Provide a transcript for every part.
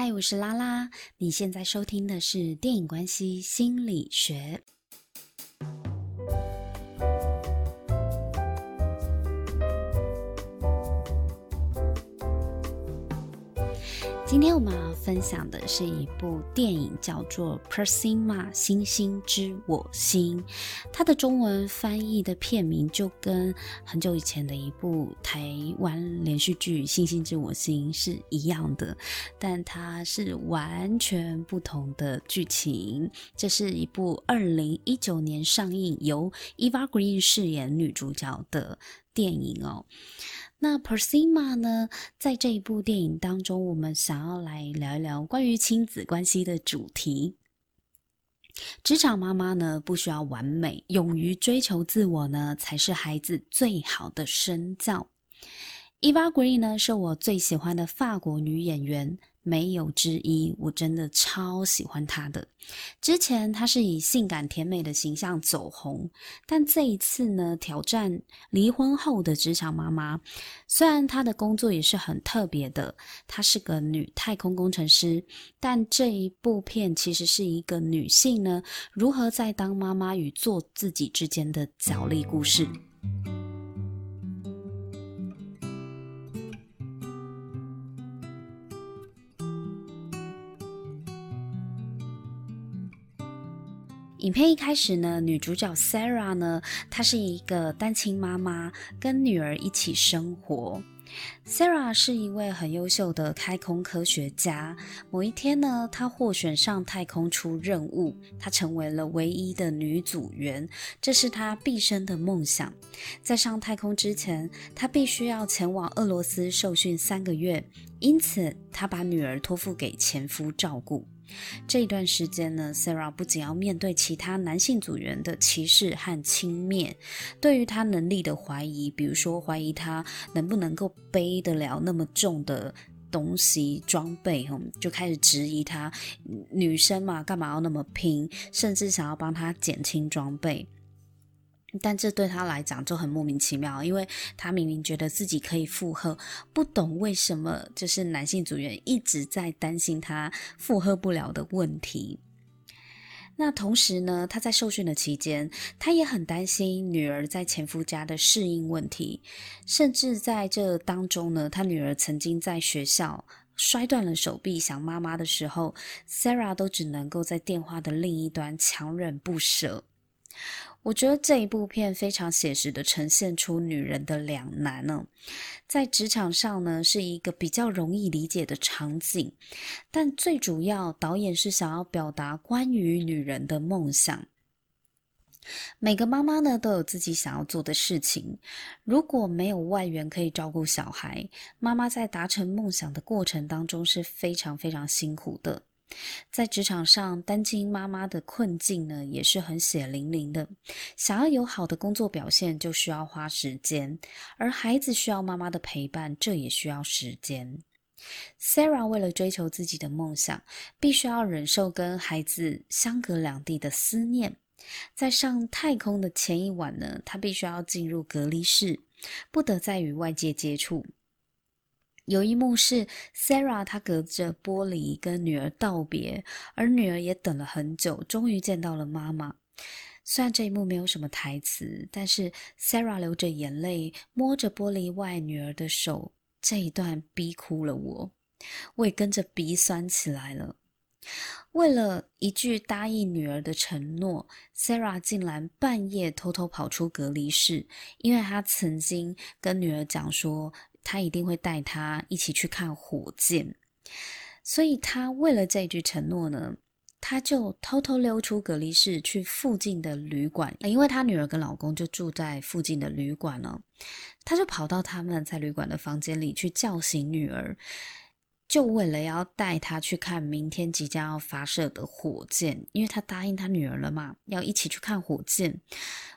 嗨，我是拉拉。你现在收听的是电影关系心理学。今天我们分享的是一部电影，叫做《Persima 星星知我心》。它的中文翻译的片名就跟很久以前的一部台湾连续剧《星星知我心》是一样的，但它是完全不同的剧情。这是一部二零一九年上映，由 Eva Green 饰演女主角的电影哦。那 Persima 呢，在这一部电影当中，我们想要来聊一聊关于亲子关系的主题。职场妈妈呢，不需要完美，勇于追求自我呢，才是孩子最好的身教。Eva Green 呢，是我最喜欢的法国女演员。没有之一，我真的超喜欢她的。之前她是以性感甜美的形象走红，但这一次呢，挑战离婚后的职场妈妈。虽然她的工作也是很特别的，她是个女太空工程师，但这一部片其实是一个女性呢，如何在当妈妈与做自己之间的角力故事。影片一开始呢，女主角 Sarah 呢，她是一个单亲妈妈，跟女儿一起生活。Sarah 是一位很优秀的太空科学家。某一天呢，她获选上太空出任务，她成为了唯一的女组员，这是她毕生的梦想。在上太空之前，她必须要前往俄罗斯受训三个月，因此她把女儿托付给前夫照顾。这一段时间呢，Sarah 不仅要面对其他男性组员的歧视和轻蔑，对于她能力的怀疑，比如说怀疑她能不能够背得了那么重的东西装备，就开始质疑她，女生嘛，干嘛要那么拼，甚至想要帮她减轻装备。但这对他来讲就很莫名其妙，因为他明明觉得自己可以负荷，不懂为什么就是男性组员一直在担心他负荷不了的问题。那同时呢，他在受训的期间，他也很担心女儿在前夫家的适应问题，甚至在这当中呢，他女儿曾经在学校摔断了手臂，想妈妈的时候，Sarah 都只能够在电话的另一端强忍不舍。我觉得这一部片非常写实的呈现出女人的两难呢，在职场上呢，是一个比较容易理解的场景，但最主要导演是想要表达关于女人的梦想。每个妈妈呢，都有自己想要做的事情，如果没有外援可以照顾小孩，妈妈在达成梦想的过程当中是非常非常辛苦的。在职场上，单亲妈妈的困境呢，也是很血淋淋的。想要有好的工作表现，就需要花时间，而孩子需要妈妈的陪伴，这也需要时间。Sarah 为了追求自己的梦想，必须要忍受跟孩子相隔两地的思念。在上太空的前一晚呢，她必须要进入隔离室，不得再与外界接触。有一幕是 Sarah，她隔着玻璃跟女儿道别，而女儿也等了很久，终于见到了妈妈。虽然这一幕没有什么台词，但是 Sarah 流着眼泪摸着玻璃外女儿的手，这一段逼哭了我，我也跟着鼻酸起来了。为了一句答应女儿的承诺，Sarah 竟然半夜偷偷跑出隔离室，因为她曾经跟女儿讲说。他一定会带他一起去看火箭，所以他为了这句承诺呢，他就偷偷溜出隔离室去附近的旅馆，因为他女儿跟老公就住在附近的旅馆了，他就跑到他们在旅馆的房间里去叫醒女儿。就为了要带他去看明天即将要发射的火箭，因为他答应他女儿了嘛，要一起去看火箭。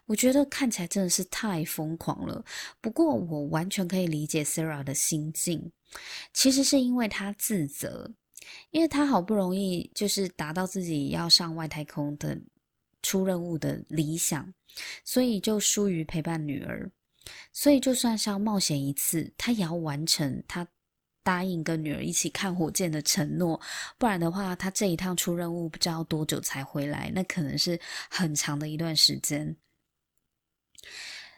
我觉得看起来真的是太疯狂了。不过我完全可以理解 Sarah 的心境，其实是因为他自责，因为他好不容易就是达到自己要上外太空的出任务的理想，所以就疏于陪伴女儿，所以就算是要冒险一次，他也要完成他。答应跟女儿一起看火箭的承诺，不然的话，他这一趟出任务不知道多久才回来，那可能是很长的一段时间。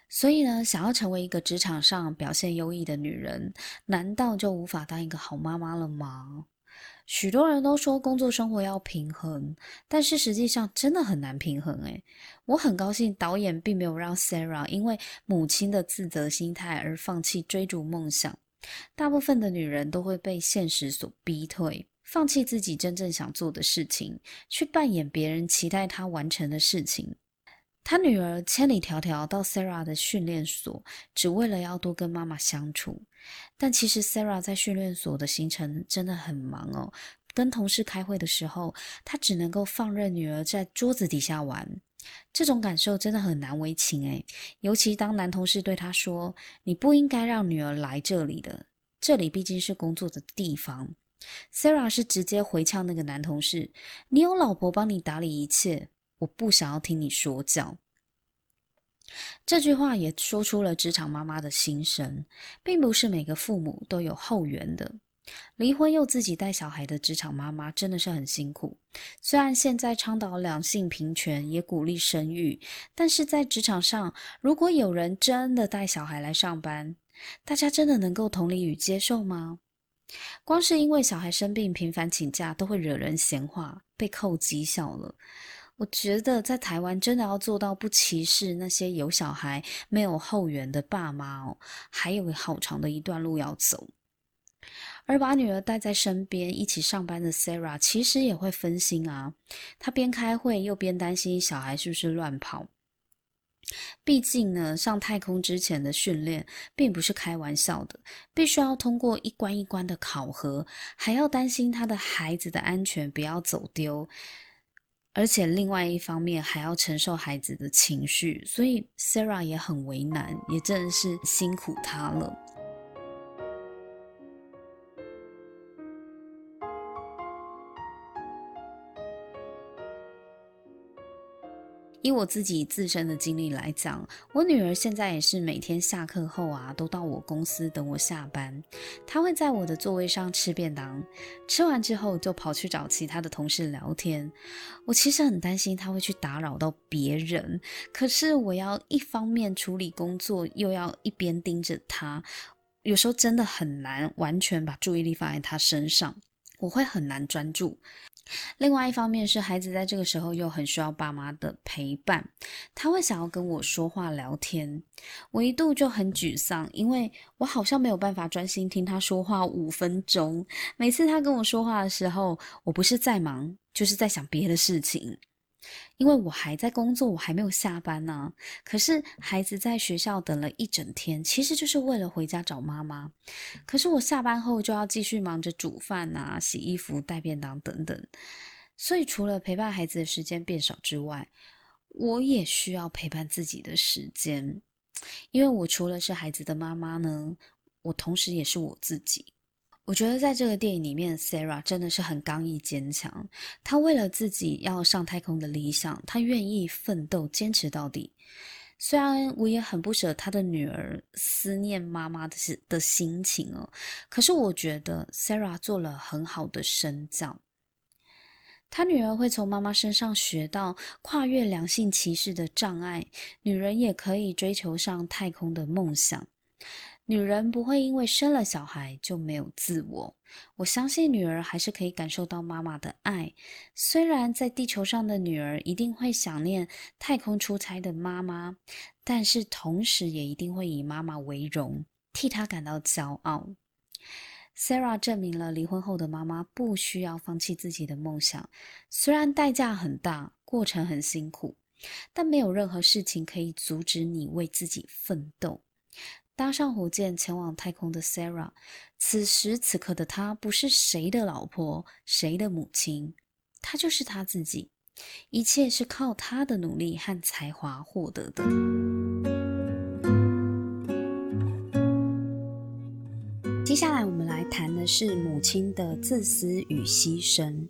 所以呢，想要成为一个职场上表现优异的女人，难道就无法当一个好妈妈了吗？许多人都说工作生活要平衡，但是实际上真的很难平衡诶。我很高兴导演并没有让 Sarah 因为母亲的自责心态而放弃追逐梦想。大部分的女人都会被现实所逼退，放弃自己真正想做的事情，去扮演别人期待她完成的事情。她女儿千里迢迢到 Sarah 的训练所，只为了要多跟妈妈相处。但其实 Sarah 在训练所的行程真的很忙哦。跟同事开会的时候，她只能够放任女儿在桌子底下玩。这种感受真的很难为情诶，尤其当男同事对她说：“你不应该让女儿来这里的，这里毕竟是工作的地方。”Sarah 是直接回呛那个男同事：“你有老婆帮你打理一切，我不想要听你说教。”这句话也说出了职场妈妈的心声，并不是每个父母都有后援的。离婚又自己带小孩的职场妈妈真的是很辛苦。虽然现在倡导两性平权，也鼓励生育，但是在职场上，如果有人真的带小孩来上班，大家真的能够同理与接受吗？光是因为小孩生病频繁请假，都会惹人闲话，被扣绩效了。我觉得在台湾真的要做到不歧视那些有小孩没有后援的爸妈哦，还有好长的一段路要走。而把女儿带在身边一起上班的 Sarah 其实也会分心啊，她边开会又边担心小孩是不是乱跑。毕竟呢，上太空之前的训练并不是开玩笑的，必须要通过一关一关的考核，还要担心她的孩子的安全不要走丢。而且另外一方面还要承受孩子的情绪，所以 Sarah 也很为难，也真的是辛苦她了。以我自己自身的经历来讲，我女儿现在也是每天下课后啊，都到我公司等我下班。她会在我的座位上吃便当，吃完之后就跑去找其他的同事聊天。我其实很担心她会去打扰到别人，可是我要一方面处理工作，又要一边盯着她，有时候真的很难完全把注意力放在她身上，我会很难专注。另外一方面是孩子在这个时候又很需要爸妈的陪伴，他会想要跟我说话聊天，我一度就很沮丧，因为我好像没有办法专心听他说话五分钟。每次他跟我说话的时候，我不是在忙，就是在想别的事情。因为我还在工作，我还没有下班呢、可是孩子在学校等了一整天，其实就是为了回家找妈妈。可是我下班后就要继续忙着煮饭啊、洗衣服、带便当等等。所以除了陪伴孩子的时间变少之外，我也需要陪伴自己的时间。因为我除了是孩子的妈妈呢，我同时也是我自己。我觉得在这个电影里面，Sarah 真的是很刚毅坚强。她为了自己要上太空的理想，她愿意奋斗坚持到底。虽然我也很不舍她的女儿思念妈妈的的心情哦，可是我觉得 Sarah 做了很好的身教。她女儿会从妈妈身上学到跨越两性歧视的障碍，女人也可以追求上太空的梦想。女人不会因为生了小孩就没有自我。我相信女儿还是可以感受到妈妈的爱。虽然在地球上的女儿一定会想念太空出差的妈妈，但是同时也一定会以妈妈为荣，替她感到骄傲。Sarah 证明了离婚后的妈妈不需要放弃自己的梦想，虽然代价很大，过程很辛苦，但没有任何事情可以阻止你为自己奋斗。搭上火箭前往太空的 Sarah，此时此刻的她不是谁的老婆，谁的母亲，她就是她自己，一切是靠她的努力和才华获得的。接下来我们来谈的是母亲的自私与牺牲。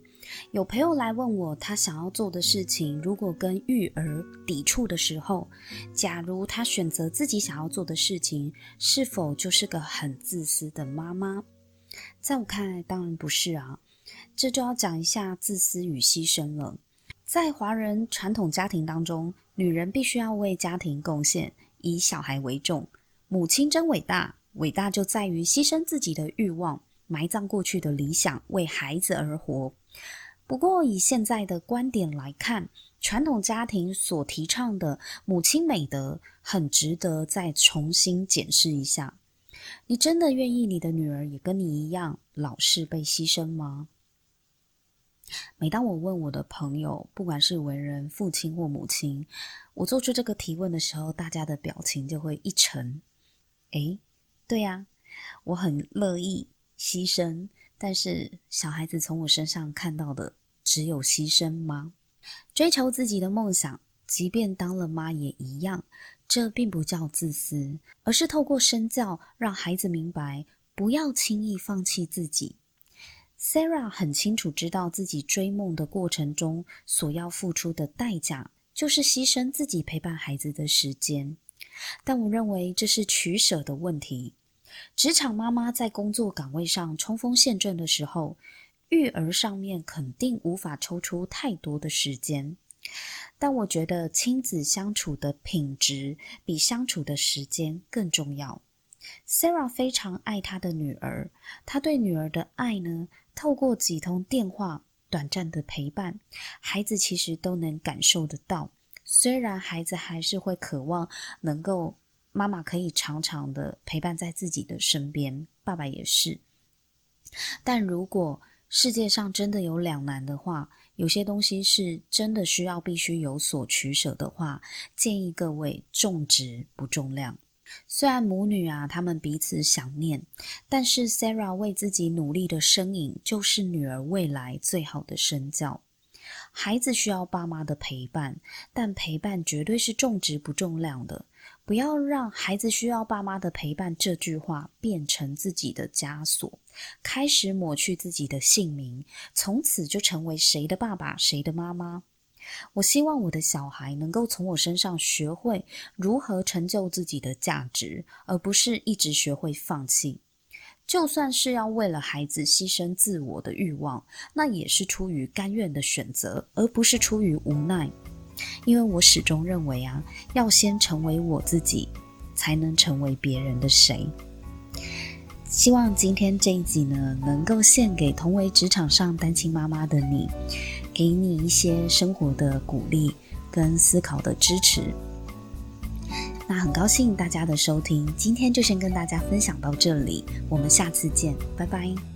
有朋友来问我，他想要做的事情，如果跟育儿抵触的时候，假如他选择自己想要做的事情，是否就是个很自私的妈妈？在我看来，当然不是啊。这就要讲一下自私与牺牲了。在华人传统家庭当中，女人必须要为家庭贡献，以小孩为重。母亲真伟大，伟大就在于牺牲自己的欲望，埋葬过去的理想，为孩子而活。不过，以现在的观点来看，传统家庭所提倡的母亲美德，很值得再重新检视一下。你真的愿意你的女儿也跟你一样，老是被牺牲吗？每当我问我的朋友，不管是为人父亲或母亲，我做出这个提问的时候，大家的表情就会一沉。诶，对呀，我很乐意牺牲。但是小孩子从我身上看到的只有牺牲吗？追求自己的梦想，即便当了妈也一样。这并不叫自私，而是透过身教让孩子明白，不要轻易放弃自己。Sarah 很清楚知道自己追梦的过程中所要付出的代价，就是牺牲自己陪伴孩子的时间。但我认为这是取舍的问题。职场妈妈在工作岗位上冲锋陷阵的时候，育儿上面肯定无法抽出太多的时间。但我觉得亲子相处的品质比相处的时间更重要。Sarah 非常爱她的女儿，她对女儿的爱呢，透过几通电话、短暂的陪伴，孩子其实都能感受得到。虽然孩子还是会渴望能够。妈妈可以常常的陪伴在自己的身边，爸爸也是。但如果世界上真的有两难的话，有些东西是真的需要必须有所取舍的话，建议各位重质不重量。虽然母女啊，他们彼此想念，但是 Sarah 为自己努力的身影，就是女儿未来最好的身教。孩子需要爸妈的陪伴，但陪伴绝对是重质不重量的。不要让孩子需要爸妈的陪伴这句话变成自己的枷锁，开始抹去自己的姓名，从此就成为谁的爸爸，谁的妈妈。我希望我的小孩能够从我身上学会如何成就自己的价值，而不是一直学会放弃。就算是要为了孩子牺牲自我的欲望，那也是出于甘愿的选择，而不是出于无奈。因为我始终认为啊，要先成为我自己，才能成为别人的谁。希望今天这一集呢，能够献给同为职场上单亲妈妈的你，给你一些生活的鼓励跟思考的支持。那很高兴大家的收听，今天就先跟大家分享到这里，我们下次见，拜拜。